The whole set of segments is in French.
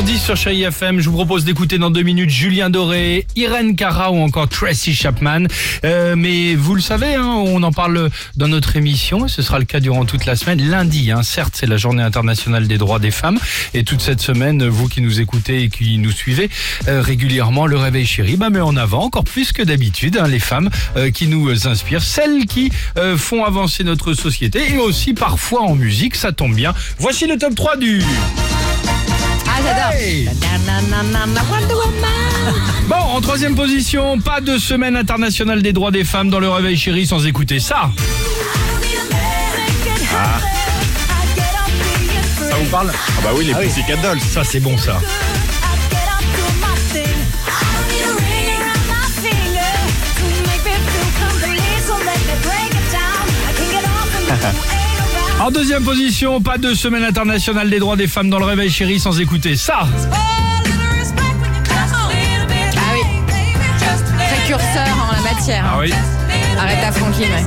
8h10 sur Chai FM. Je vous propose d'écouter dans deux minutes Julien Doré, Irène Cara ou encore Tracy Chapman. Euh, mais vous le savez, hein, on en parle dans notre émission et ce sera le cas durant toute la semaine. Lundi, hein, certes, c'est la journée internationale des droits des femmes. Et toute cette semaine, vous qui nous écoutez et qui nous suivez euh, régulièrement, le réveil chéri bah, met en avant encore plus que d'habitude hein, les femmes euh, qui nous inspirent, celles qui euh, font avancer notre société et aussi parfois en musique, ça tombe bien. Voici le top 3 du... Ah, j'adore. Hey. Bon, en troisième position, pas de semaine internationale des droits des femmes dans le réveil chéri sans écouter ça. Ça vous parle? Ah bah oui, les Pussycat Dolls. Ça c'est bon ça. En deuxième position, pas de semaine internationale des droits des femmes dans le réveil chéri sans écouter ça. Ah oui, précurseur en la matière. hein. Ah oui. Arrête à Franklin, ouais.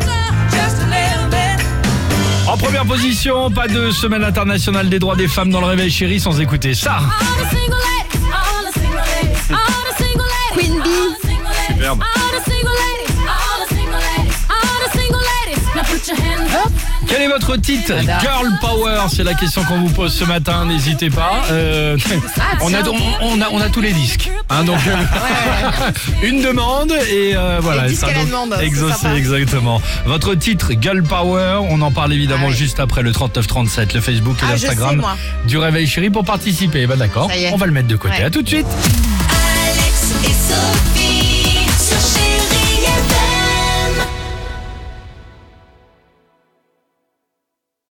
En première position, pas de semaine internationale des droits des femmes dans le réveil chéri sans écouter ça. Queen Bee. Superbe. Est votre titre. Girl Power, c'est la question qu'on vous pose ce matin, n'hésitez pas. Euh, on, a, on, a, on a tous les disques. hein, donc, une demande et euh, voilà. Ça, donc, demande, exaucé, exactement. Votre titre Girl Power, on en parle évidemment Ah juste après le 3937, le Facebook et Ah, l'Instagram du Réveil Chéri pour participer. Bah d'accord, Ça y est. on va le mettre de côté. Ouais. À tout de suite.